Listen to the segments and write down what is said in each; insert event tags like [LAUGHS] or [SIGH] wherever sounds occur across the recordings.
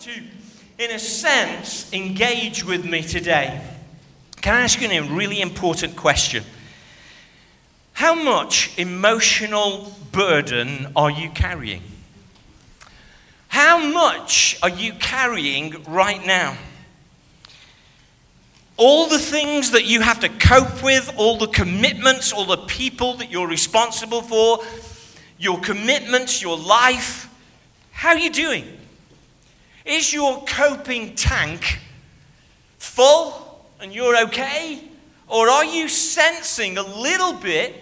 to, in a sense, engage with me today, can I ask you a really important question? How much emotional burden are you carrying? How much are you carrying right now? All the things that you have to cope with, all the commitments, all the people that you're responsible for, your commitments, your life, how are you doing? Is your coping tank full and you're okay? Or are you sensing a little bit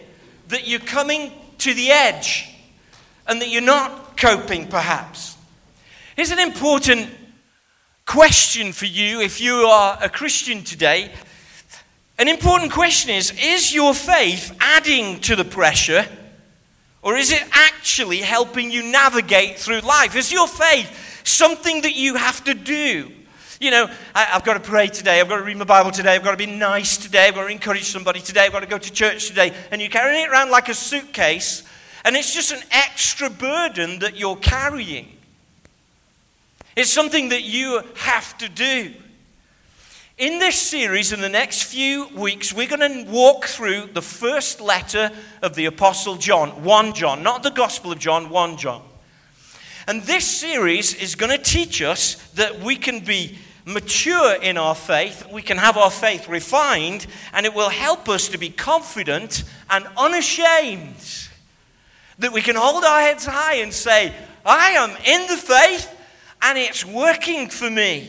that you're coming to the edge and that you're not coping, perhaps? Here's an important question for you if you are a Christian today. An important question is Is your faith adding to the pressure? Or is it actually helping you navigate through life? Is your faith something that you have to do? You know, I, have got to pray today. I've got to read my Bible today. I've got to be nice today. I've got to encourage somebody today. I've got to go to church today. And you're carrying it around like a suitcase, and it's just an extra burden that you're carrying. It's something that you have to do. In this series, in the next few weeks, we're going to walk through the first letter of the Apostle John, 1 John, not the Gospel of John, 1 John. And this series is going to teach us that we can be mature in our faith, we can have our faith refined, and it will help us to be confident and unashamed. That we can hold our heads high and say, I am in the faith and it's working for me.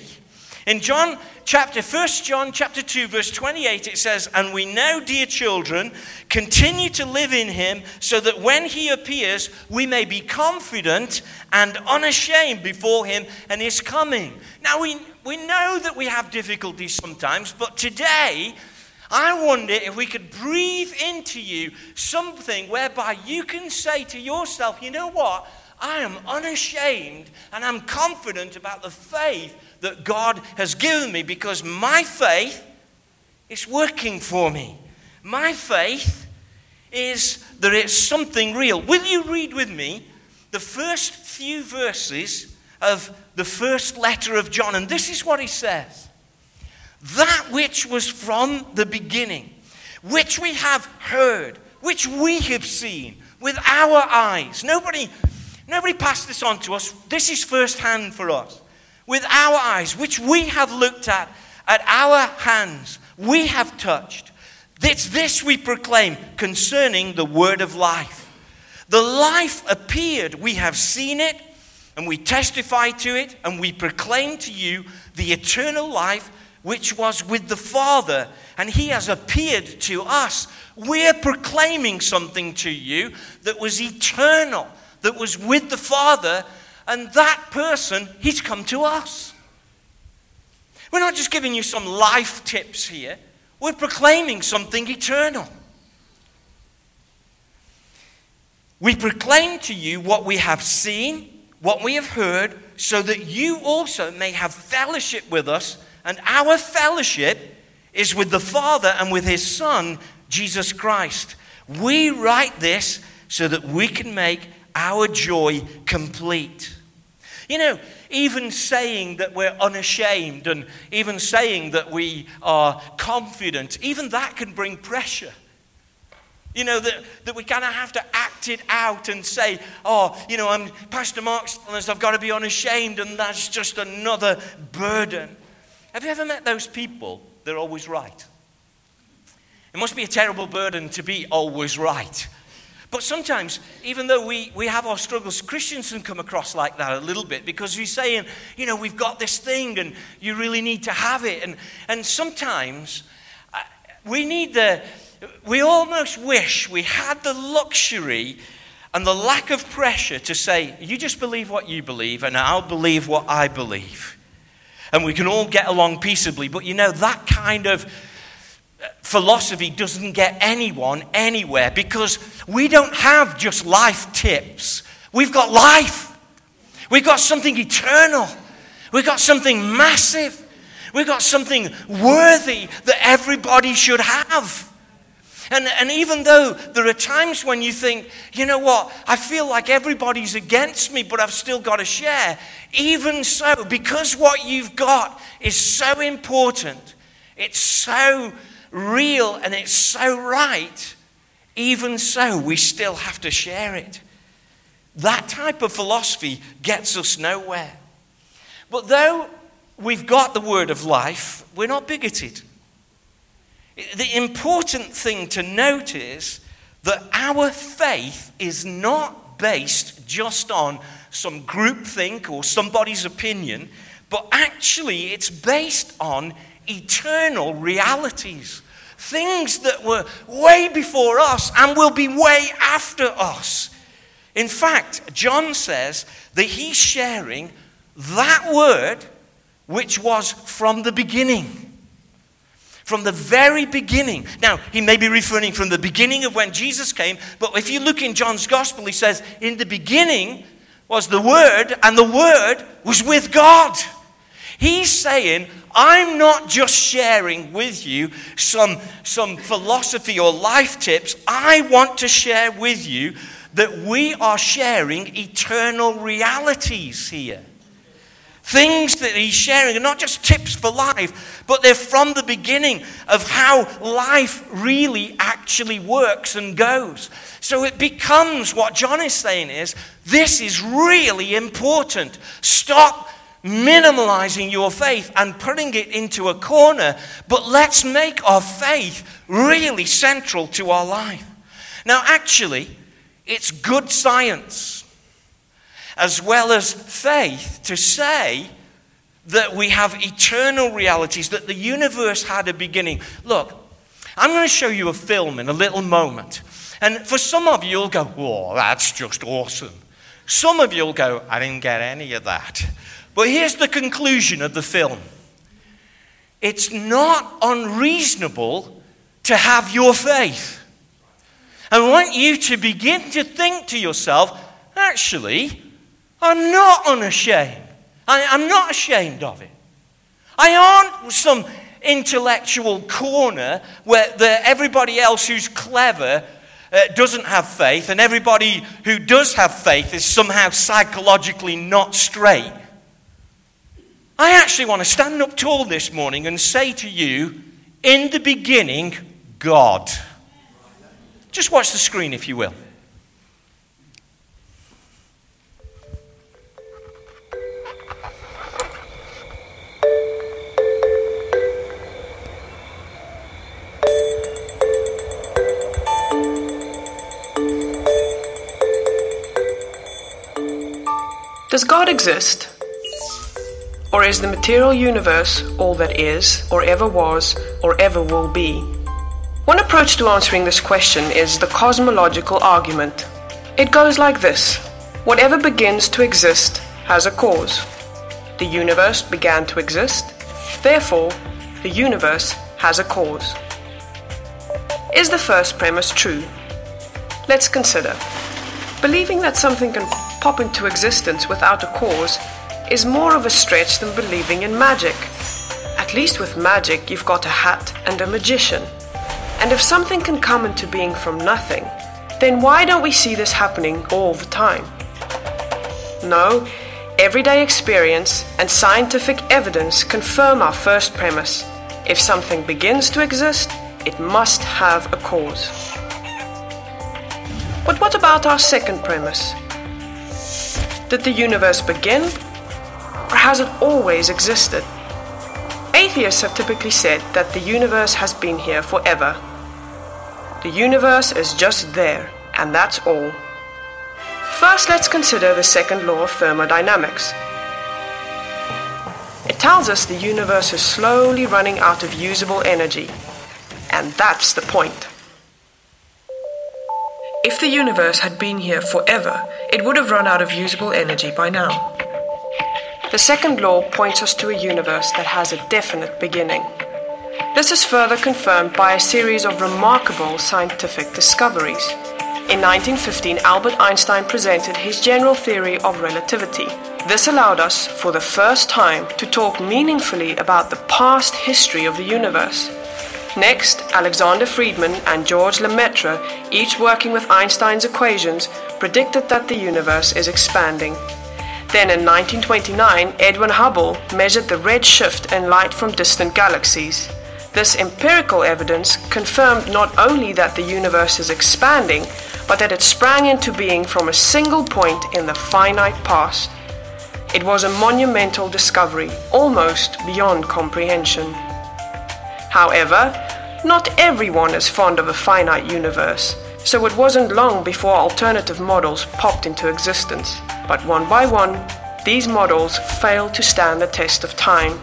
In John chapter 1 John chapter 2 verse 28 it says, "And we now dear children, continue to live in him so that when he appears, we may be confident and unashamed before him and his coming." Now we we know that we have difficulties sometimes, but today I wonder if we could breathe into you something whereby you can say to yourself, you know what? I am unashamed and I'm confident about the faith that God has given me because my faith is working for me. My faith is that it's something real. Will you read with me the first few verses of the first letter of John? And this is what he says That which was from the beginning, which we have heard, which we have seen with our eyes. Nobody Nobody passed this on to us. This is first hand for us. With our eyes, which we have looked at, at our hands, we have touched. It's this we proclaim concerning the word of life. The life appeared, we have seen it, and we testify to it, and we proclaim to you the eternal life which was with the Father, and He has appeared to us. We're proclaiming something to you that was eternal that was with the Father, and that person, he's come to us. We're not just giving you some life tips here, we're proclaiming something eternal. We proclaim to you what we have seen, what we have heard, so that you also may have fellowship with us. And our fellowship is with the Father and with His Son, Jesus Christ. We write this so that we can make our joy complete. You know, even saying that we're unashamed and even saying that we are confident, even that can bring pressure. You know, that, that we kind of have to act it out and say, oh, you know, I'm Pastor Mark Stillness, I've got to be unashamed, and that's just another burden. Have you ever met those people? They're always right. It must be a terrible burden to be always right. But sometimes, even though we, we have our struggles, Christians can come across like that a little bit because we're saying, you know, we've got this thing and you really need to have it. And, and sometimes uh, we need the, we almost wish we had the luxury and the lack of pressure to say, you just believe what you believe and I'll believe what I believe. And we can all get along peaceably. But you know, that kind of philosophy doesn't get anyone anywhere because we don't have just life tips. We've got life. We've got something eternal. We've got something massive. We've got something worthy that everybody should have. And, and even though there are times when you think, you know what, I feel like everybody's against me, but I've still got to share, even so, because what you've got is so important, it's so real, and it's so right, even so, we still have to share it. That type of philosophy gets us nowhere. But though we've got the word of life, we're not bigoted. The important thing to note is that our faith is not based just on some groupthink or somebody's opinion, but actually it's based on eternal realities. Things that were way before us and will be way after us. In fact, John says that he's sharing that word which was from the beginning. From the very beginning. Now, he may be referring from the beginning of when Jesus came, but if you look in John's gospel, he says, In the beginning was the Word, and the Word was with God. He's saying, I'm not just sharing with you some, some philosophy or life tips. I want to share with you that we are sharing eternal realities here. Things that he's sharing are not just tips for life, but they're from the beginning of how life really actually works and goes. So it becomes what John is saying is this is really important. Stop minimalizing your faith and putting it into a corner, but let's make our faith really central to our life. Now, actually, it's good science as well as faith to say that we have eternal realities, that the universe had a beginning. Look, I'm going to show you a film in a little moment. And for some of you, you'll go, Whoa, that's just awesome. Some of you will go, I didn't get any of that. But here's the conclusion of the film it's not unreasonable to have your faith. I want you to begin to think to yourself, actually, I'm not unashamed. I, am not ashamed of it. I aren't some intellectual corner where the, everybody else who's clever uh, doesn't have faith, and everybody who does have faith is somehow psychologically not straight. I actually want to stand up tall this morning and say to you, in the beginning, God. Just watch the screen, if you will. Does God exist? Or is the material universe all that is, or ever was, or ever will be? One approach to answering this question is the cosmological argument. It goes like this Whatever begins to exist has a cause. The universe began to exist, therefore, the universe has a cause. Is the first premise true? Let's consider. Believing that something can pop into existence without a cause is more of a stretch than believing in magic. At least with magic, you've got a hat and a magician. And if something can come into being from nothing, then why don't we see this happening all the time? No, everyday experience and scientific evidence confirm our first premise. If something begins to exist, it must have a cause. But what about our second premise? Did the universe begin? Or has it always existed? Atheists have typically said that the universe has been here forever. The universe is just there, and that's all. First, let's consider the second law of thermodynamics. It tells us the universe is slowly running out of usable energy, and that's the point. If the universe had been here forever, it would have run out of usable energy by now. The second law points us to a universe that has a definite beginning. This is further confirmed by a series of remarkable scientific discoveries. In 1915, Albert Einstein presented his general theory of relativity. This allowed us, for the first time, to talk meaningfully about the past history of the universe. Next, Alexander Friedmann and George Lemaitre, each working with Einstein's equations, predicted that the universe is expanding. Then in 1929, Edwin Hubble measured the red shift in light from distant galaxies. This empirical evidence confirmed not only that the universe is expanding, but that it sprang into being from a single point in the finite past. It was a monumental discovery, almost beyond comprehension. However, not everyone is fond of a finite universe, so it wasn't long before alternative models popped into existence. But one by one, these models failed to stand the test of time.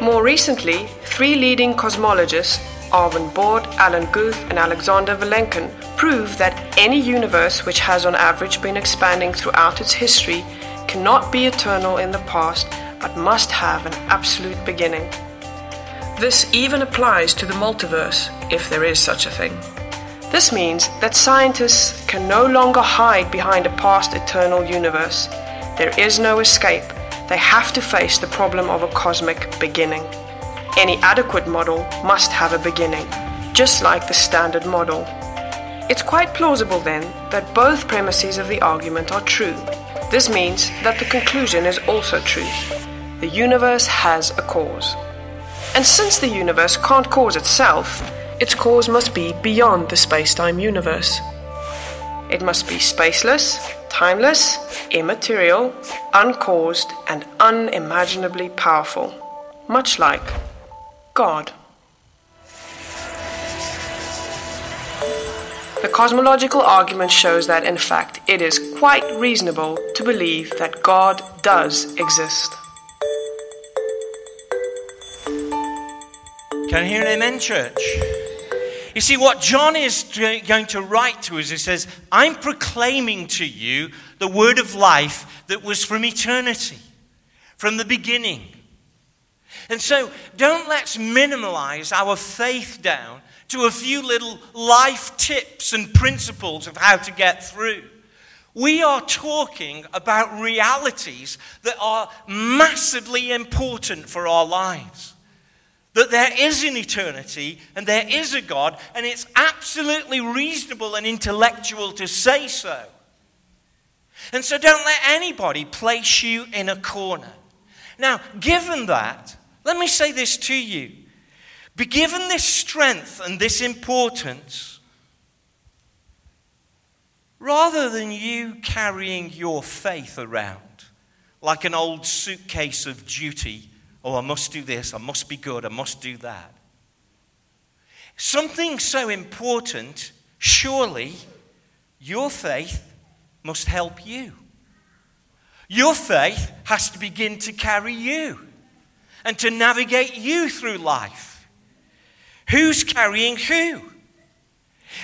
More recently, three leading cosmologists, Arvind Borde, Alan Guth, and Alexander Vilenkin, prove that any universe which has on average been expanding throughout its history cannot be eternal in the past but must have an absolute beginning. This even applies to the multiverse, if there is such a thing. This means that scientists can no longer hide behind a past eternal universe. There is no escape. They have to face the problem of a cosmic beginning. Any adequate model must have a beginning, just like the standard model. It's quite plausible then that both premises of the argument are true. This means that the conclusion is also true. The universe has a cause. And since the universe can't cause itself, its cause must be beyond the space time universe. It must be spaceless, timeless, immaterial, uncaused, and unimaginably powerful, much like God. The cosmological argument shows that, in fact, it is quite reasonable to believe that God does exist. Can I hear an amen, church? You see, what John is going to write to us, he says, I'm proclaiming to you the word of life that was from eternity, from the beginning. And so don't let's minimize our faith down to a few little life tips and principles of how to get through. We are talking about realities that are massively important for our lives. That there is an eternity and there is a God, and it's absolutely reasonable and intellectual to say so. And so don't let anybody place you in a corner. Now, given that, let me say this to you. Be given this strength and this importance, rather than you carrying your faith around like an old suitcase of duty, oh, I must do this, I must be good, I must do that. Something so important, surely your faith must help you. Your faith has to begin to carry you and to navigate you through life. Who's carrying who?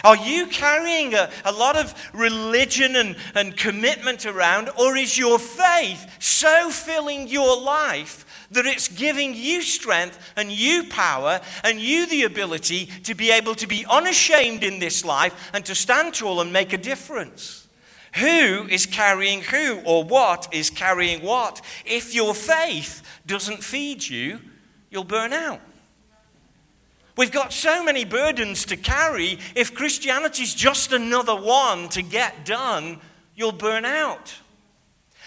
Are you carrying a, a lot of religion and, and commitment around, or is your faith so filling your life that it's giving you strength and you power and you the ability to be able to be unashamed in this life and to stand tall and make a difference? Who is carrying who, or what is carrying what? If your faith doesn't feed you, you'll burn out. We've got so many burdens to carry. If Christianity's just another one to get done, you'll burn out.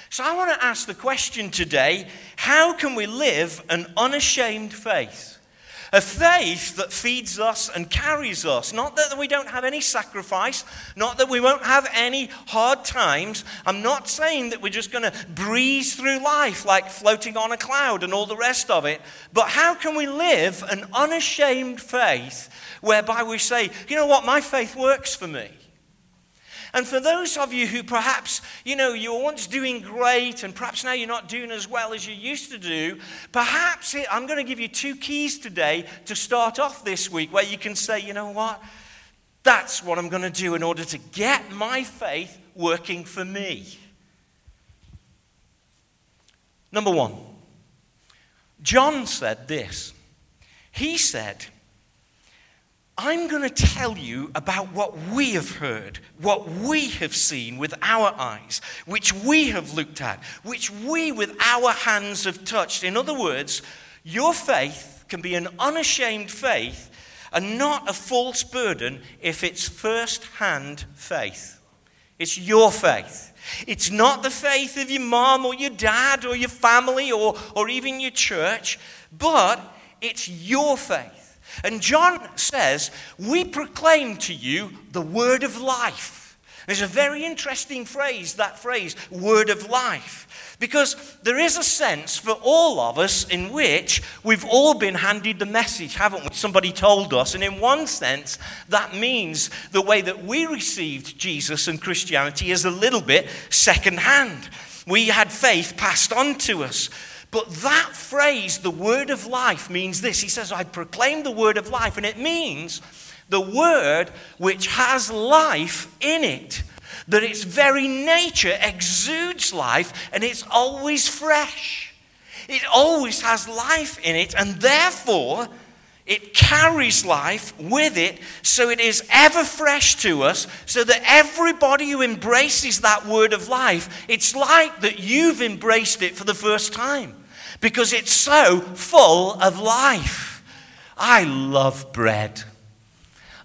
So I want to ask the question today how can we live an unashamed faith? A faith that feeds us and carries us. Not that we don't have any sacrifice, not that we won't have any hard times. I'm not saying that we're just going to breeze through life like floating on a cloud and all the rest of it. But how can we live an unashamed faith whereby we say, you know what, my faith works for me? And for those of you who perhaps, you know, you were once doing great and perhaps now you're not doing as well as you used to do, perhaps it, I'm going to give you two keys today to start off this week where you can say, you know what? That's what I'm going to do in order to get my faith working for me. Number one, John said this. He said, I'm going to tell you about what we have heard, what we have seen with our eyes, which we have looked at, which we with our hands have touched. In other words, your faith can be an unashamed faith and not a false burden if it's first hand faith. It's your faith. It's not the faith of your mom or your dad or your family or, or even your church, but it's your faith. And John says, We proclaim to you the word of life. There's a very interesting phrase, that phrase, word of life. Because there is a sense for all of us in which we've all been handed the message, haven't we? Somebody told us. And in one sense, that means the way that we received Jesus and Christianity is a little bit secondhand. We had faith passed on to us. But that phrase, the word of life, means this. He says, I proclaim the word of life. And it means the word which has life in it. That its very nature exudes life and it's always fresh. It always has life in it, and therefore it carries life with it, so it is ever fresh to us, so that everybody who embraces that word of life, it's like that you've embraced it for the first time because it's so full of life. I love bread.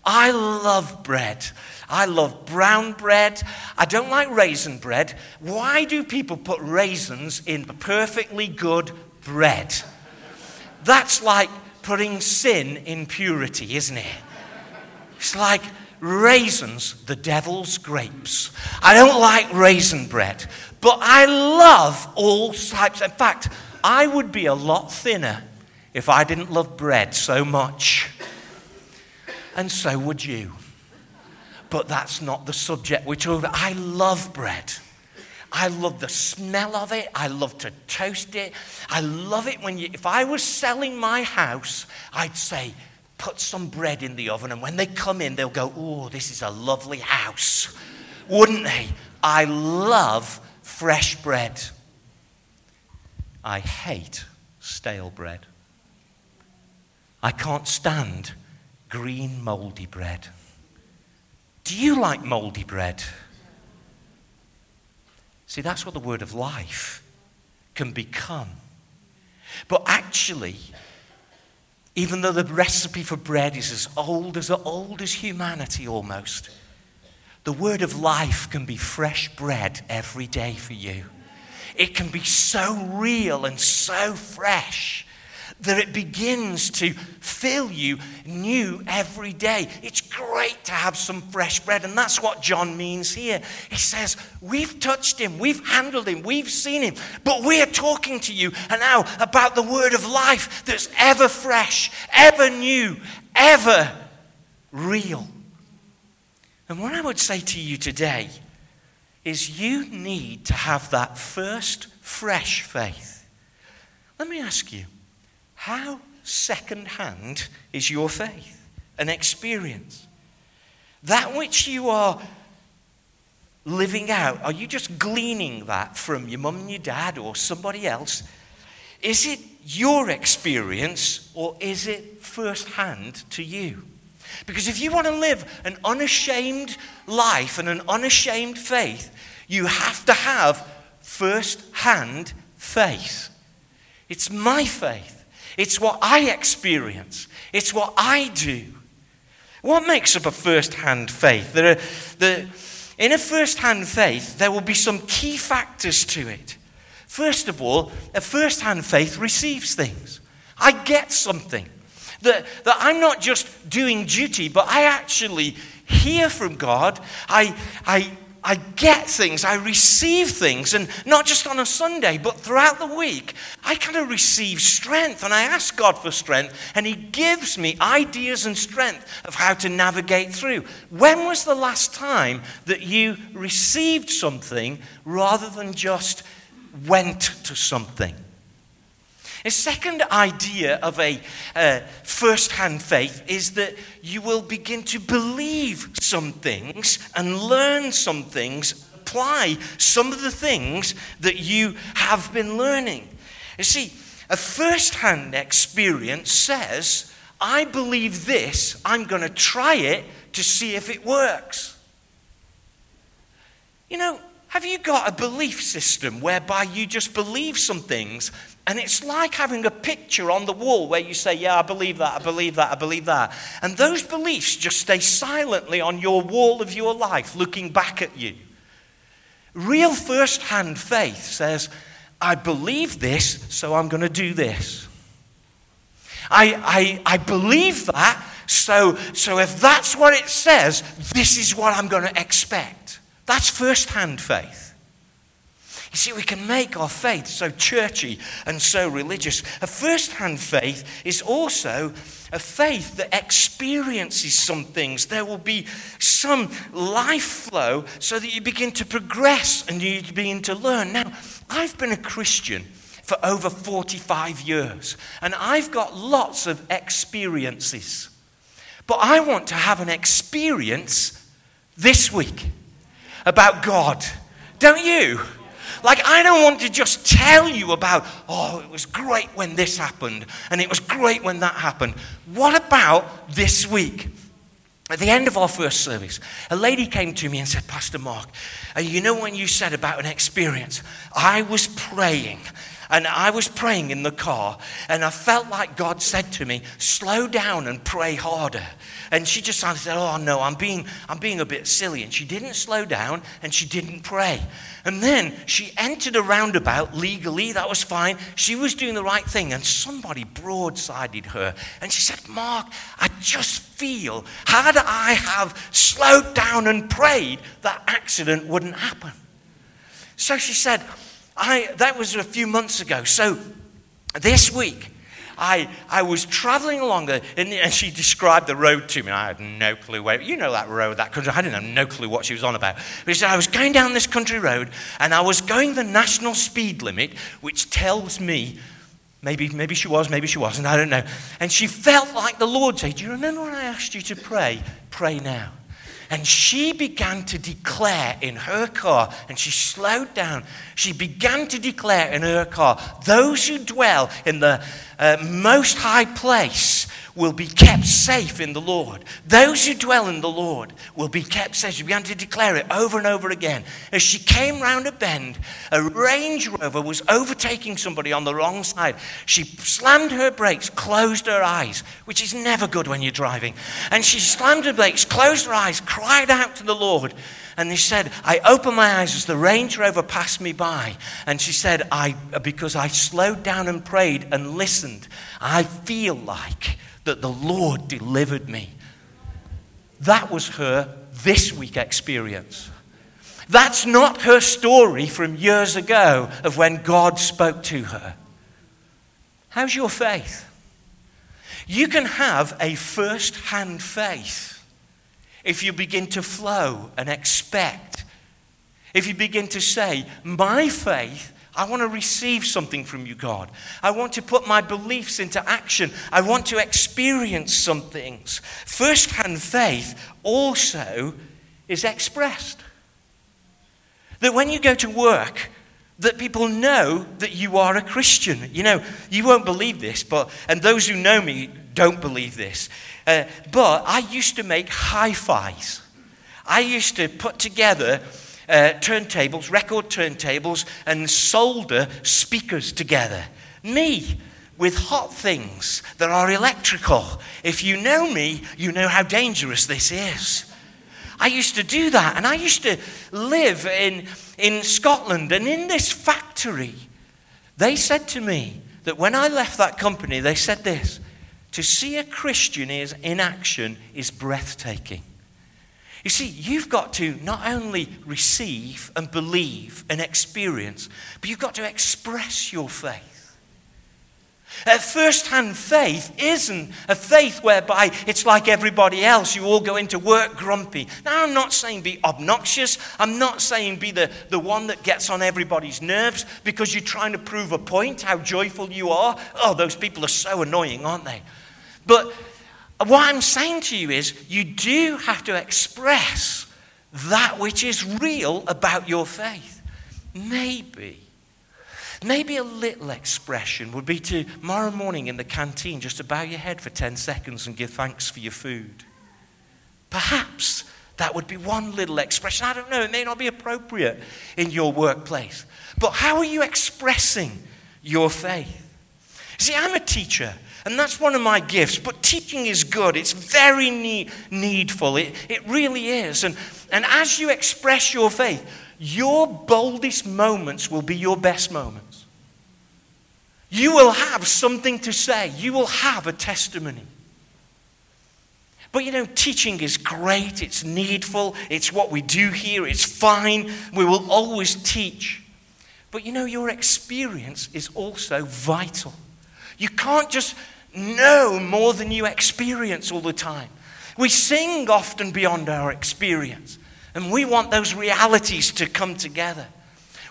I love bread. I love brown bread. I don't like raisin bread. Why do people put raisins in perfectly good bread? That's like putting sin in purity, isn't it? It's like raisins, the devil's grapes. I don't like raisin bread, but I love all types. In fact, I would be a lot thinner if I didn't love bread so much. And so would you. But that's not the subject we're talking about. I love bread. I love the smell of it. I love to toast it. I love it when you, if I was selling my house, I'd say, put some bread in the oven. And when they come in, they'll go, oh, this is a lovely house. Wouldn't they? I love fresh bread. I hate stale bread. I can't stand green, moldy bread. Do you like moldy bread? See, that's what the word of life can become. But actually, even though the recipe for bread is as old as old as humanity almost, the word of life can be fresh bread every day for you it can be so real and so fresh that it begins to fill you new every day. It's great to have some fresh bread, and that's what John means here. He says, We've touched him, we've handled him, we've seen him, but we're talking to you now about the word of life that's ever fresh, ever new, ever real. And what I would say to you today is you need to have that first fresh faith. Let me ask you, how second hand is your faith, an experience? That which you are living out, are you just gleaning that from your mum and your dad or somebody else? Is it your experience or is it first hand to you? Because if you want to live an unashamed life and an unashamed faith, you have to have first hand faith. It's my faith, it's what I experience, it's what I do. What makes up a first hand faith? There are, the, in a first hand faith, there will be some key factors to it. First of all, a first hand faith receives things. I get something. That, that I'm not just doing duty, but I actually hear from God. I, I I get things, I receive things, and not just on a Sunday, but throughout the week, I kind of receive strength, and I ask God for strength, and He gives me ideas and strength of how to navigate through. When was the last time that you received something rather than just went to something? A second idea of a uh, first hand faith is that you will begin to believe some things and learn some things, apply some of the things that you have been learning. You see, a first hand experience says, I believe this, I'm going to try it to see if it works. You know, have you got a belief system whereby you just believe some things And it's like having a picture on the wall where you say, Yeah, I believe that, I believe that, I believe that. And those beliefs just stay silently on your wall of your life, looking back at you. Real first hand faith says, I believe this, so I'm going to do this. I, I, I believe that, so, so if that's what it says, this is what I'm going to expect. That's first hand faith. You see, we can make our faith so churchy and so religious. A first hand faith is also a faith that experiences some things. There will be some life flow so that you begin to progress and you begin to learn. Now, I've been a Christian for over 45 years, and I've got lots of experiences. But I want to have an experience this week about God. Don't you? Like, I don't want to just tell you about, oh, it was great when this happened, and it was great when that happened. What about this week? At the end of our first service, a lady came to me and said, Pastor Mark, uh, you know when you said about an experience? I was praying and I was praying in the car, and I felt like God said to me, Slow down and pray harder. And she just said, Oh, no, I'm being, I'm being a bit silly. And she didn't slow down and she didn't pray. And then she entered a roundabout legally, that was fine. She was doing the right thing, and somebody broadsided her. And she said, Mark, I just feel, had I have slowed down and prayed, that accident wouldn't happen. So she said, I, that was a few months ago. So this week, I, I was traveling along the, and, and, she described the road to me. I had no clue where, you know that road, that country. I didn't have no clue what she was on about. But she said, I was going down this country road and I was going the national speed limit, which tells me, maybe, maybe she was, maybe she wasn't, I don't know. And she felt like the Lord said, Do you remember when I asked you to pray? Pray now. And she began to declare in her car, and she slowed down. She began to declare in her car, those who dwell in the uh, most high place will be kept safe in the Lord. Those who dwell in the Lord will be kept safe. She began to declare it over and over again. As she came round a bend, a Range Rover was overtaking somebody on the wrong side. She slammed her brakes, closed her eyes, which is never good when you're driving. And she slammed her brakes, closed her eyes, cried out to the Lord. And she said, I opened my eyes as the Range Rover passed me by. And she said, I, because I slowed down and prayed and listened, I feel like that the Lord delivered me. That was her this week experience. That's not her story from years ago of when God spoke to her. How's your faith? You can have a first hand faith if you begin to flow and expect. If you begin to say, My faith I want to receive something from you, God. I want to put my beliefs into action. I want to experience some things. First hand faith also is expressed. That when you go to work, that people know that you are a Christian. You know, you won't believe this, but, and those who know me don't believe this, uh, but I used to make hi fis. I used to put together uh, turntables, record turntables, and solder speakers together. Me, with hot things that are electrical. If you know me, you know how dangerous this is. I used to do that, and I used to live in, in Scotland, and in this factory, they said to me that when I left that company, they said this to see a Christian is in action is breathtaking. You see, you've got to not only receive and believe and experience, but you've got to express your faith. A first hand faith isn't a faith whereby it's like everybody else. You all go into work grumpy. Now, I'm not saying be obnoxious. I'm not saying be the, the one that gets on everybody's nerves because you're trying to prove a point, how joyful you are. Oh, those people are so annoying, aren't they? But what I'm saying to you is, you do have to express that which is real about your faith. Maybe, maybe a little expression would be to tomorrow morning in the canteen just to bow your head for 10 seconds and give thanks for your food. Perhaps that would be one little expression. I don't know, it may not be appropriate in your workplace. But how are you expressing your faith. See, I'm a teacher, and that's one of my gifts, but teaching is good. It's very need, needful. It, it really is. And, and as you express your faith, your boldest moments will be your best moments. You will have something to say, you will have a testimony. But you know, teaching is great, it's needful, it's what we do here, it's fine, we will always teach. But you know, your experience is also vital. You can't just know more than you experience all the time. We sing often beyond our experience, and we want those realities to come together.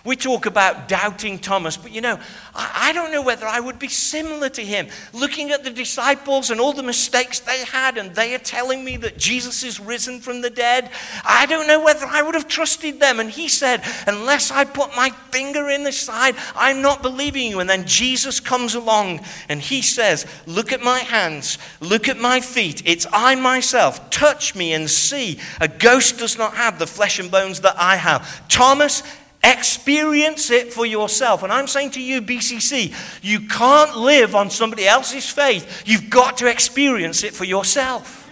We talk about doubting Thomas, but you know, I, I, don't know whether I would be similar to him. Looking at the disciples and all the mistakes they had, and they are telling me that Jesus is risen from the dead, I don't know whether I would have trusted them. And he said, Unless I put my finger in the side, I'm not believing you. And then Jesus comes along and he says, Look at my hands, look at my feet. It's I myself. Touch me and see. A ghost does not have the flesh and bones that I have. Thomas, Experience it for yourself. And I'm saying to you, BCC, you can't live on somebody else's faith. You've got to experience it for yourself.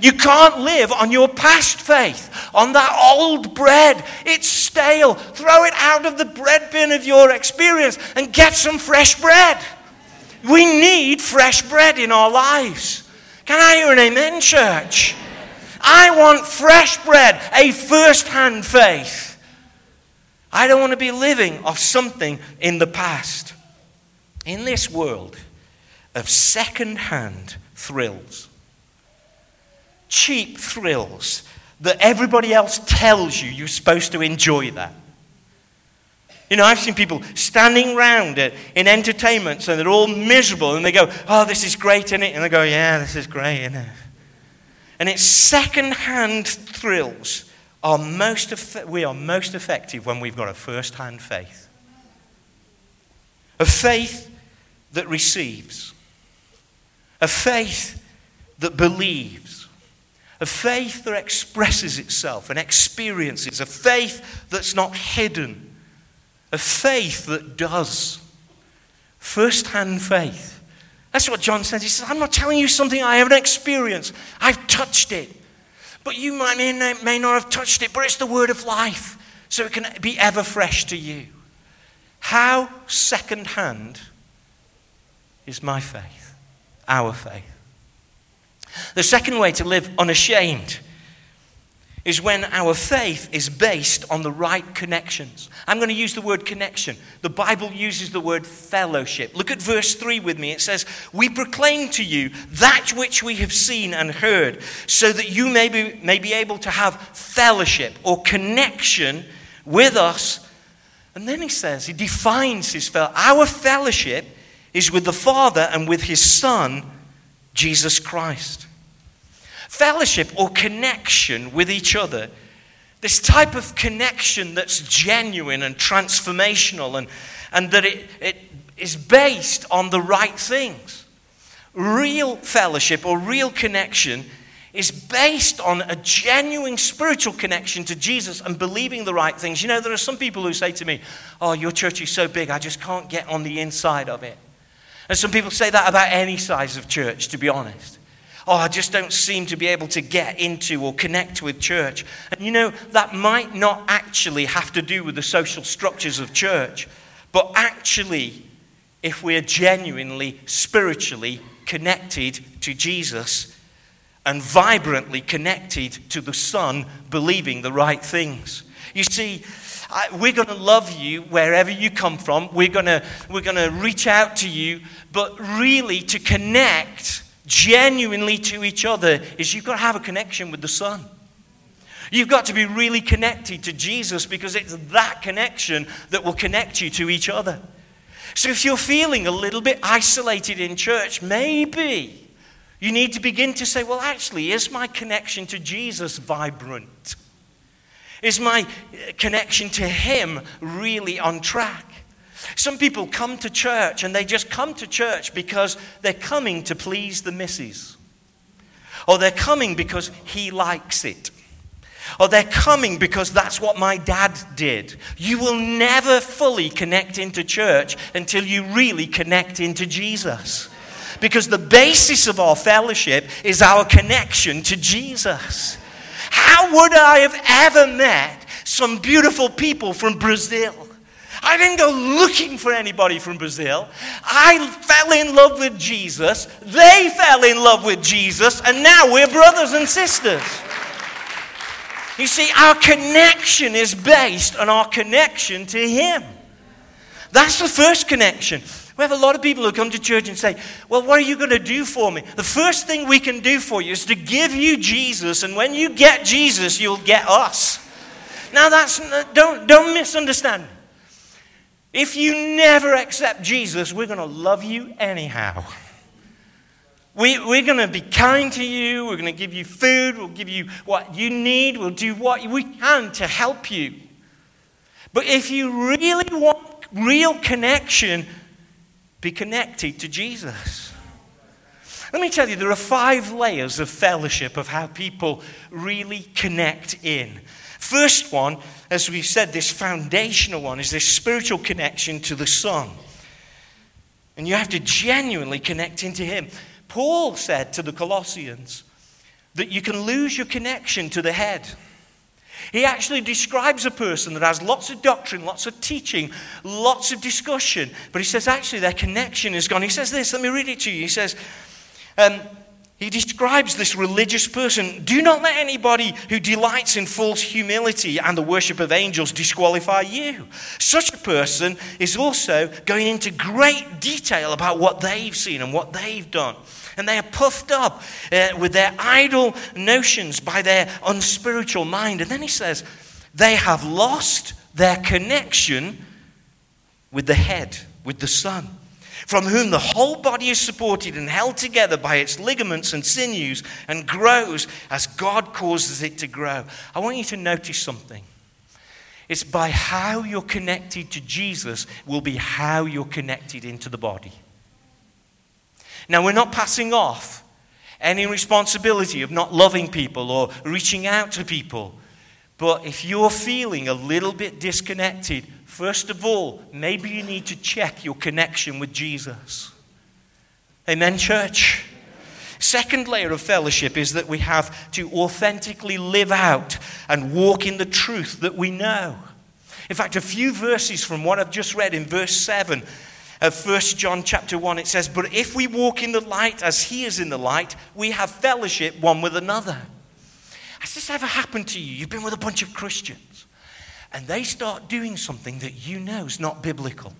You can't live on your past faith, on that old bread. It's stale. Throw it out of the bread bin of your experience and get some fresh bread. We need fresh bread in our lives. Can I hear an amen, church? I want fresh bread, a first hand faith. I don't want to be living off something in the past. In this world of second hand thrills, cheap thrills that everybody else tells you you're supposed to enjoy that. You know, I've seen people standing around in entertainments and they're all miserable and they go, Oh, this is great, isn't it? And they go, Yeah, this is great, isn't it? And it's second hand thrills are most we are most effective when we've got a first hand faith. A faith that receives, a faith that believes, a faith that expresses itself and experiences, a faith that's not hidden, a faith that does. First hand faith. That's what John says. He says, I'm not telling you something I haven't experienced, I've touched it. But you might, may, may not have touched it, but it's the word of life. So it can be ever fresh to you. How second hand is my faith, our faith? The second way to live unashamed is when our faith is based on the right connections. I'm going to use the word connection. The Bible uses the word fellowship. Look at verse 3 with me. It says, We proclaim to you that which we have seen and heard, so that you may be, may be able to have fellowship or connection with us. And then he says, He defines his fellowship. Our fellowship is with the Father and with his Son, Jesus Christ fellowship or connection with each other. This type of connection that's genuine and transformational and, and that it, it is based on the right things. Real fellowship or real connection is based on a genuine spiritual connection to Jesus and believing the right things. You know, there are some people who say to me, Oh, your church is so big, I just can't get on the inside of it. And some people say that about any size of church, to be honest oh, I just don't seem to be able to get into or connect with church. And you know, that might not actually have to do with the social structures of church, but actually, if we're genuinely, spiritually connected to Jesus and vibrantly connected to the Son, believing the right things. You see, we're going to love you wherever you come from. We're going to, we're to reach out to you, but really to connect genuinely to each other is you've got to have a connection with the Son. You've got to be really connected to Jesus because it's that connection that will connect you to each other. So if you're feeling a little bit isolated in church, maybe you need to begin to say, well, actually, is my connection to Jesus vibrant? Is my uh, connection to Him really on track? Some people come to church and they just come to church because they're coming to please the missus. Or they're coming because he likes it. or they're coming because that's what my dad did. You will never fully connect into church until you really connect into Jesus. Because the basis of our fellowship is our connection to Jesus. How would I have ever met some beautiful people from Brazil? I didn't go looking for anybody from Brazil. I fell in love with Jesus. They fell in love with Jesus. And now we're brothers and sisters. You see, our connection is based on our connection to Him. That's the first connection. We have a lot of people who come to church and say, Well, what are you going to do for me? The first thing we can do for you is to give you Jesus, and when you get Jesus, you'll get us. Now, that's, don't, don't misunderstand. If you never accept Jesus, we're going to love you anyhow. We, we're going to be kind to you. We're going to give you food. We'll give you what you need. We'll do what we can to help you. But if you really want real connection, be connected to Jesus. Let me tell you, there are five layers of fellowship of how people really connect in. First one, as we've said, this foundational one is this spiritual connection to the Son. And you have to genuinely connect into Him. Paul said to the Colossians that you can lose your connection to the head. He actually describes a person that has lots of doctrine, lots of teaching, lots of discussion, but he says actually their connection is gone. He says this, let me read it to you. He says, um, he describes this religious person do not let anybody who delights in false humility and the worship of angels disqualify you. Such a person is also going into great detail about what they've seen and what they've done. And they are puffed up uh, with their idle notions by their unspiritual mind. And then he says, they have lost their connection with the head, with the Son from whom the whole body is supported and held together by its ligaments and sinews and grows as God causes it to grow. I want you to notice something. It's by how you're connected to Jesus, will be how you're connected into the body. Now, we're not passing off any responsibility of not loving people or reaching out to people. But if you're feeling a little bit disconnected, First of all, maybe you need to check your connection with Jesus. Amen, church? Second layer of fellowship is that we have to authentically live out and walk in the truth that we know. In fact, a few verses from what I've just read in verse 7 of 1 John chapter 1, it says, But if we walk in the light as he is in the light, we have fellowship one with another. Has this ever happened to you? You've been with a bunch of Christians and they start doing something that you know is not biblical.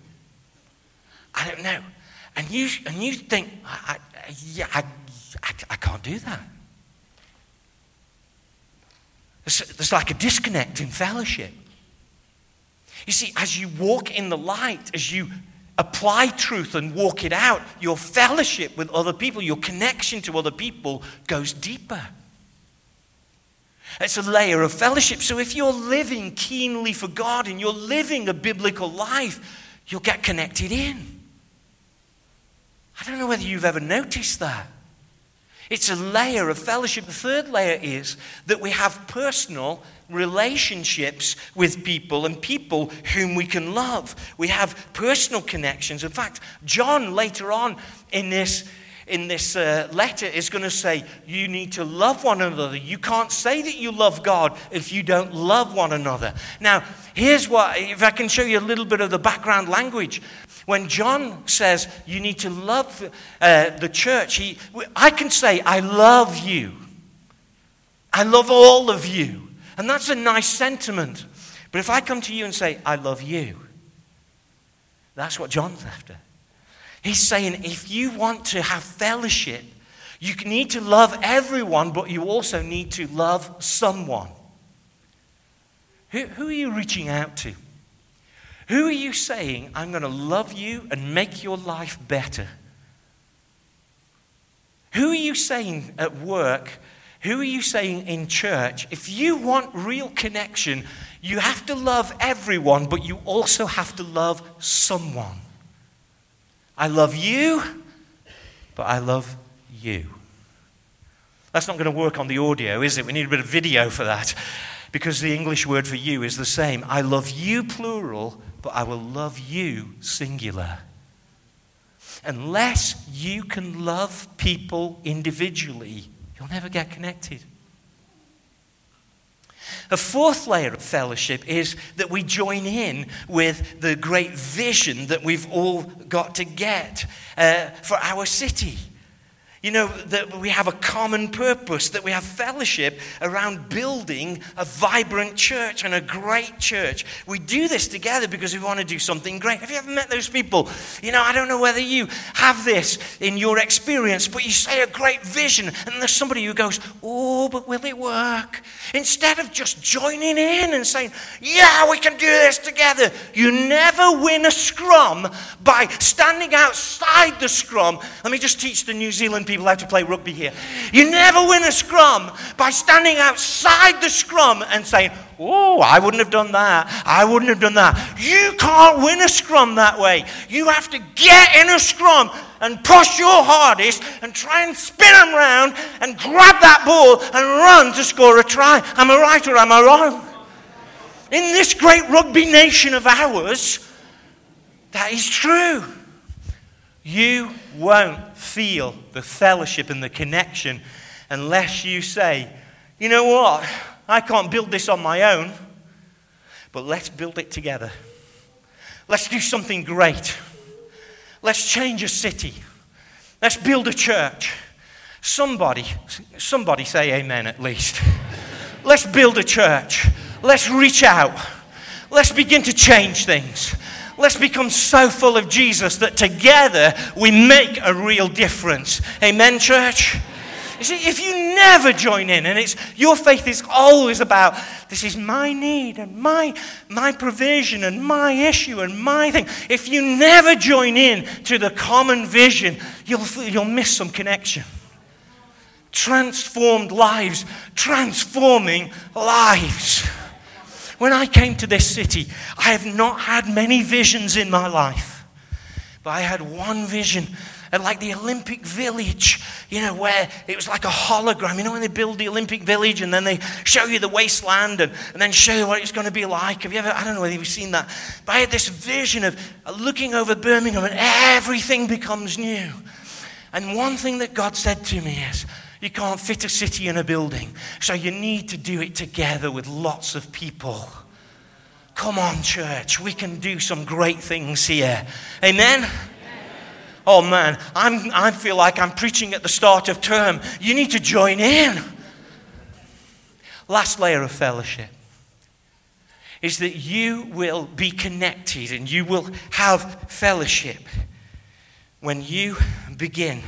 I don't know. And you, and you think, I, I, yeah, I, I, I can't do that. There's, there's like a disconnect in fellowship. You see, as you walk in the light, as you apply truth and walk it out, your fellowship with other people, your connection to other people goes deeper. It's a layer of fellowship. So if you're living keenly for God and you're living a biblical life, you'll get connected in. I don't know whether you've ever noticed that. It's a layer of fellowship. The third layer is that we have personal relationships with people and people whom we can love. We have personal connections. In fact, John later on in this in this uh, letter is going to say you need to love one another. You can't say that you love God if you don't love one another. Now, here's what, if I can show you a little bit of the background language. When John says you need to love uh, the church, he, I can say, I love you. I love all of you. And that's a nice sentiment. But if I come to you and say, I love you, that's what John's after. He's saying if you want to have fellowship, you need to love everyone, but you also need to love someone. Who, who are you reaching out to? Who are you saying, I'm going to love you and make your life better? Who are you saying at work? Who are you saying in church? If you want real connection, you have to love everyone, but you also have to love someone. I love you, but I love you. That's not going to work on the audio, is it? We need a bit of video for that. because the English word for you is the same. I love you, plural, but I will love you, singular. Unless you can love people individually, you'll never get connected. A fourth layer of fellowship is that we join in with the great vision that we've all got to get uh, for our city. You know, that we have a common purpose, that we have fellowship around building a vibrant church and a great church. We do this together because we want to do something great. Have you ever met those people? You know, I don't know whether you have this in your experience, but you say a great vision, and there's somebody who goes, Oh, but will it work? Instead of just joining in and saying, Yeah, we can do this together, you never win a scrum by standing outside the scrum. Let me just teach the New Zealand people how to play rugby here. You never win a scrum by standing outside the scrum and saying, Oh, I wouldn't have done that. I wouldn't have done that. You can't win a scrum that way. You have to get in a scrum and push your hardest and try and spin them round and grab that ball and run to score a try. Am I right or am I wrong? In this great rugby nation of ours, that is true. You won't feel the fellowship and the connection unless you say, you know what? I can't build this on my own, but let's build it together. Let's do something great. Let's change a city. Let's build a church. Somebody, somebody say amen at least. [LAUGHS] Let's build a church. Let's reach out. Let's begin to change things. Let's become so full of Jesus that together we make a real difference. Amen, church? You see, if you never join in, and it's your faith is always about this is my need and my my provision and my issue and my thing. If you never join in to the common vision, you'll you'll miss some connection. Transformed lives, transforming lives. When I came to this city, I have not had many visions in my life, but I had one vision at like the Olympic Village, you know, where it was like a hologram. You know, when they build the Olympic Village and then they show you the wasteland and, and then show you what it's going to be like. Have you ever, I don't know whether you've seen that, but I had this vision of looking over Birmingham and everything becomes new. And one thing that God said to me is, you can't fit a city in a building. So you need to do it together with lots of people. Come on, church. We can do some great things here. Amen? Oh man, I'm, I feel like I'm preaching at the start of term. You need to join in. Last layer of fellowship is that you will be connected and you will have fellowship when you begin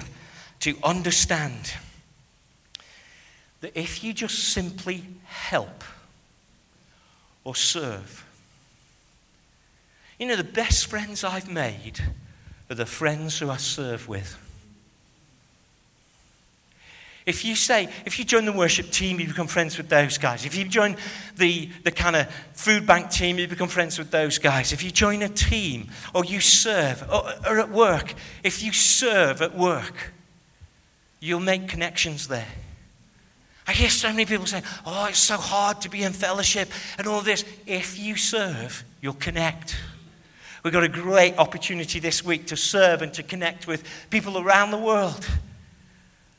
to understand that if you just simply help or serve, you know, the best friends I've made are the friends who I serve with. If you say, if you join the worship team, you become friends with those guys. If you join the, the kind of food bank team, you become friends with those guys. If you join a team or you serve, or, or at work, if you serve at work, you'll make connections there. I hear so many people saying, Oh, it's so hard to be in fellowship and all this. If you serve, you'll connect. We've got a great opportunity this week to serve and to connect with people around the world.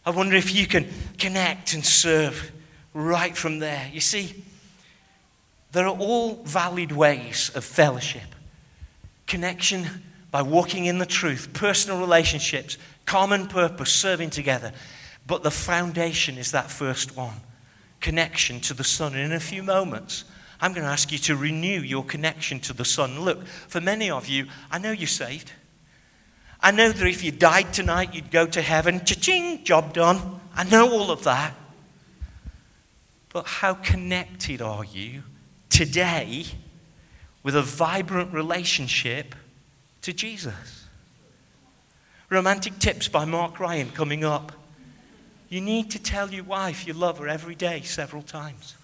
I wonder if you can connect and serve right from there. You see, there are all valid ways of fellowship connection by walking in the truth, personal relationships, common purpose, serving together. But the foundation is that first one connection to the Son. And in a few moments, I'm going to ask you to renew your connection to the Son. Look, for many of you, I know you're saved. I know that if you died tonight, you'd go to heaven. Cha-ching, job done. I know all of that. But how connected are you today with a vibrant relationship to Jesus? Romantic Tips by Mark Ryan coming up. You need to tell your wife you love her every day several times.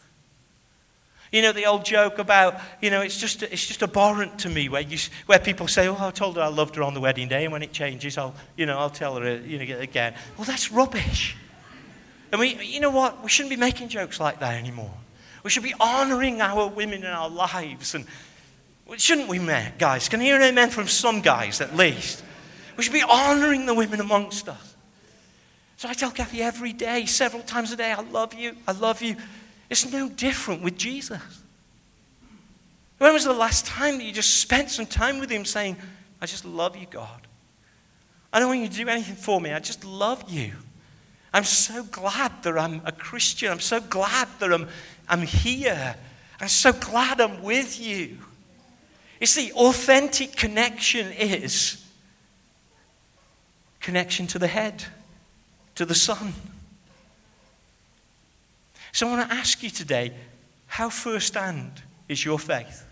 You know the old joke about, you know, it's just, it's just abhorrent to me where, you, where people say, oh, I told her I loved her on the wedding day, and when it changes, I'll, you know, I'll tell her, uh, you know, again. Well, that's rubbish. And we, you know what? We shouldn't be making jokes like that anymore. We should be honoring our women in our lives. And shouldn't we, guys? Can I hear an amen from some guys at least? We should be honoring the women amongst us. So I tell Kathy every day, several times a day, I love you, I love you. It's no different with Jesus. When was the last time that you just spent some time with him saying, I just love you, God? I don't want you to do anything for me. I just love you. I'm so glad that I'm a Christian. I'm so glad that I'm, I'm here. I'm so glad I'm with you. You see, authentic connection is connection to the head, to the Son. So I want to ask you today how first hand is your faith?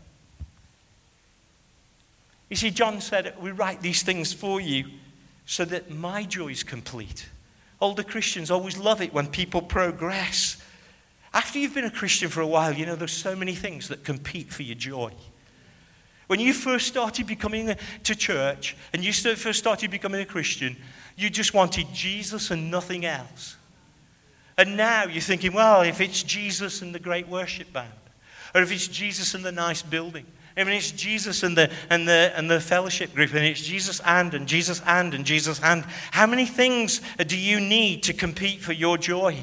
You see, John said, We write these things for you so that my joy is complete. Older Christians always love it when people progress. After you've been a Christian for a while, you know there's so many things that compete for your joy. When you first started becoming to church and you first started becoming a Christian, you just wanted Jesus and nothing else. And now you're thinking, well, if it's Jesus and the great worship band, or if it's Jesus and the nice building, I mean, it's Jesus and the, and, the, and the fellowship group, and it's Jesus and, and Jesus and, and Jesus and. How many things do you need to compete for your joy?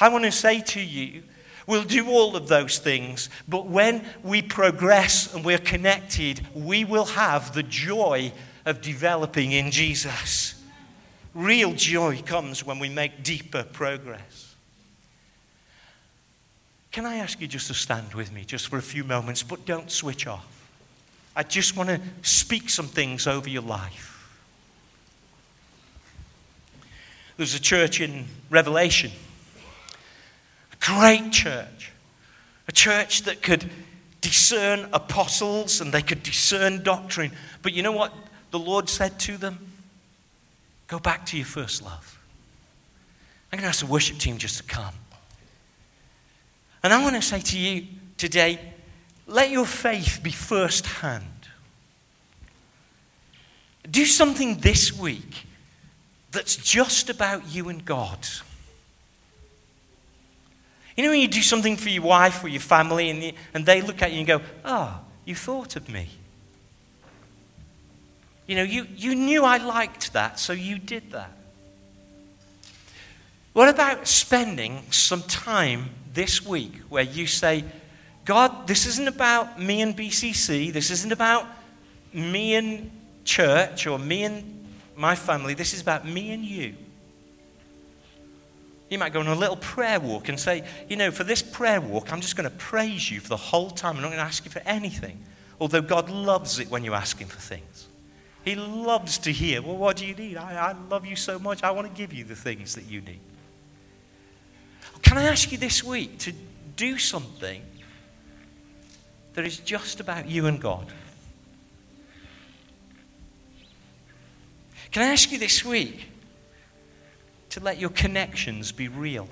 I want to say to you, we'll do all of those things, but when we progress and we're connected, we will have the joy of developing in Jesus. Real joy comes when we make deeper progress. Can I ask you just to stand with me just for a few moments, but don't switch off? I just want to speak some things over your life. There's a church in Revelation, a great church, a church that could discern apostles and they could discern doctrine. But you know what the Lord said to them? Go back to your first love. I'm going to ask the worship team just to come. And I want to say to you today let your faith be first hand. Do something this week that's just about you and God. You know, when you do something for your wife or your family and, and they look at you and go, Oh, you thought of me. You know, you, you knew I liked that, so you did that. What about spending some time this week where you say, God, this isn't about me and BCC, this isn't about me and church or me and my family, this is about me and you. You might go on a little prayer walk and say, you know, for this prayer walk, I'm just going to praise you for the whole time. I'm not going to ask you for anything. Although God loves it when you ask Him for things. He loves to hear, well, what do you need? I, I love you so much. I want to give you the things that you need. Can I ask you this week to do something that is just about you and God? Can I ask you this week to let your connections be real?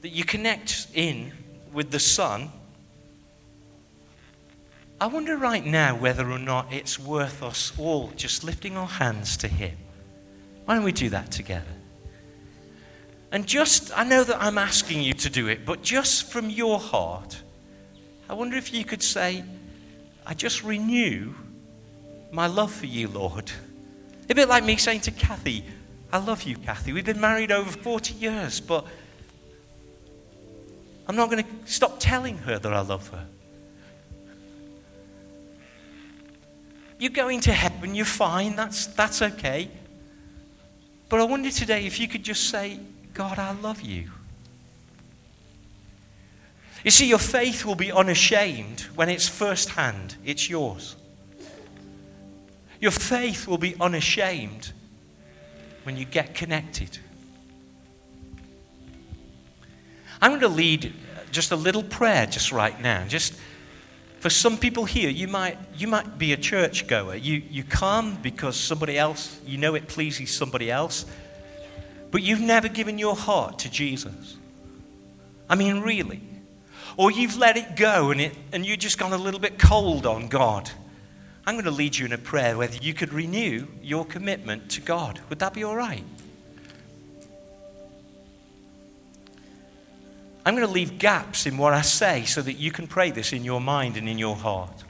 That you connect in with the Son I wonder right now whether or not it's worth us all just lifting our hands to Him. Why don't we do that together? And just, I know that I'm asking you to do it, but just from your heart, I wonder if you could say, I just renew my love for you, Lord. A bit like me saying to Kathy, I love you, Kathy. We've been married over 40 years, but I'm not going to stop telling her that I love her. You're going to heaven, you're fine, that's, that's okay. But I wonder today if you could just say, God, I love you. You see, your faith will be unashamed when it's first hand, it's yours. Your faith will be unashamed when you get connected. I'm going to lead just a little prayer just right now. Just for some people here, you might, you might be a church goer. You, you come because somebody else, you know it pleases somebody else, but you've never given your heart to Jesus. I mean, really. Or you've let it go and, it, and you've just gone a little bit cold on God. I'm going to lead you in a prayer whether you could renew your commitment to God. Would that be all right? I'm going to leave gaps in what I say so that you can pray this in your mind and in your heart.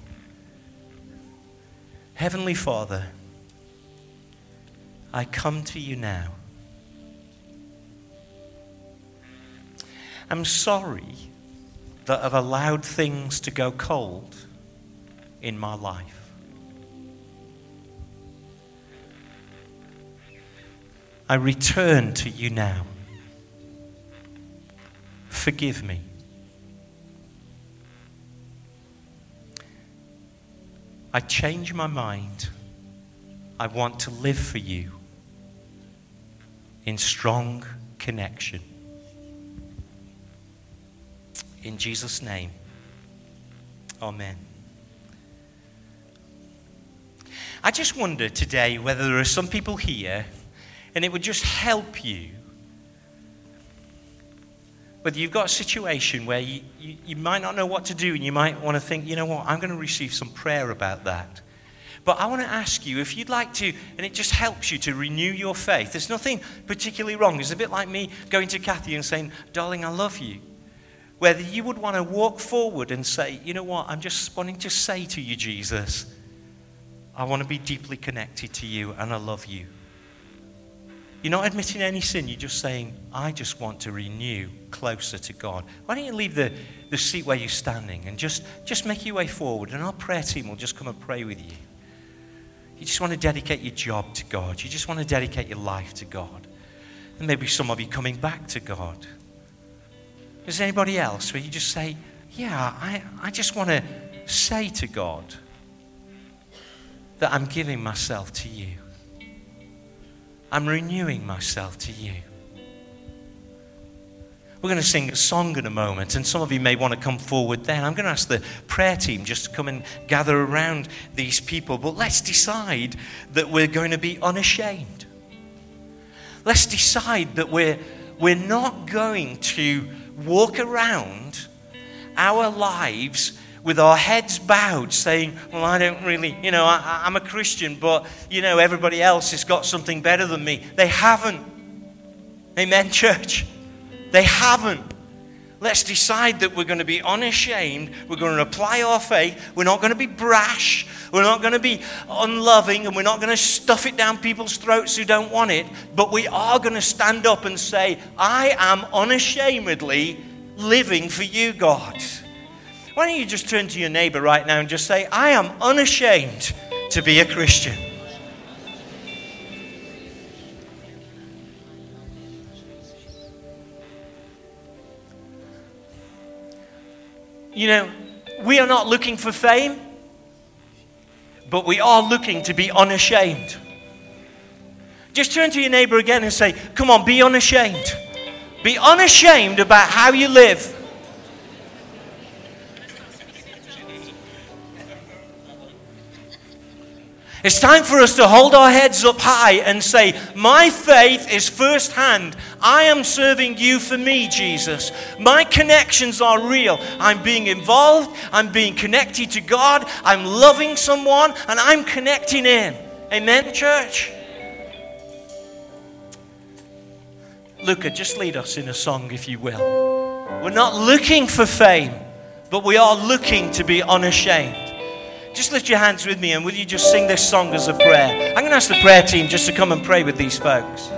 Heavenly Father, I come to you now. I'm sorry that I've allowed things to go cold in my life. I return to you now. Forgive me. I change my mind. I want to live for you in strong connection. In Jesus' name, Amen. I just wonder today whether there are some people here and it would just help you. Whether you've got a situation where you, you, you might not know what to do and you might want to think, you know what, I'm going to receive some prayer about that. But I want to ask you if you'd like to, and it just helps you to renew your faith. There's nothing particularly wrong. It's a bit like me going to Kathy and saying, Darling, I love you. Whether you would want to walk forward and say, You know what, I'm just wanting to say to you, Jesus, I want to be deeply connected to you and I love you. You're not admitting any sin, you're just saying, I just want to renew closer to God. Why don't you leave the, the seat where you're standing and just, just make your way forward, and our prayer team will just come and pray with you. You just want to dedicate your job to God, you just want to dedicate your life to God. And maybe some of you coming back to God. Is there anybody else where you just say, Yeah, I, I just want to say to God that I'm giving myself to you? I'm renewing myself to you. We're going to sing a song in a moment, and some of you may want to come forward then. I'm going to ask the prayer team just to come and gather around these people, but let's decide that we're going to be unashamed. Let's decide that we're, we're not going to walk around our lives with our heads bowed, saying, Well, I don't really, you know, I, am a Christian, but, you know, everybody else has got something better than me. They haven't. Amen, [LAUGHS] church? They haven't. Let's decide that we're going to be unashamed. We're going to apply our faith. We're not going to be brash. We're not going to be unloving. And we're not going to stuff it down people's throats who don't want it. But we are going to stand up and say, I am unashamedly living for you, God. Why don't you just turn to your neighbor right now and just say, I am unashamed to be a Christian? You know, we are not looking for fame, but we are looking to be unashamed. Just turn to your neighbor again and say, Come on, be unashamed. Be unashamed about how you live. It's time for us to hold our heads up high and say, My faith is firsthand. I am serving you for me, Jesus. My connections are real. I'm being involved. I'm being connected to God. I'm loving someone and I'm connecting in. Amen, church? Luca, just lead us in a song, if you will. We're not looking for fame, but we are looking to be unashamed. Just lift your hands with me and will you just sing this song as a prayer? I'm going to ask the prayer team just to come and pray with these folks.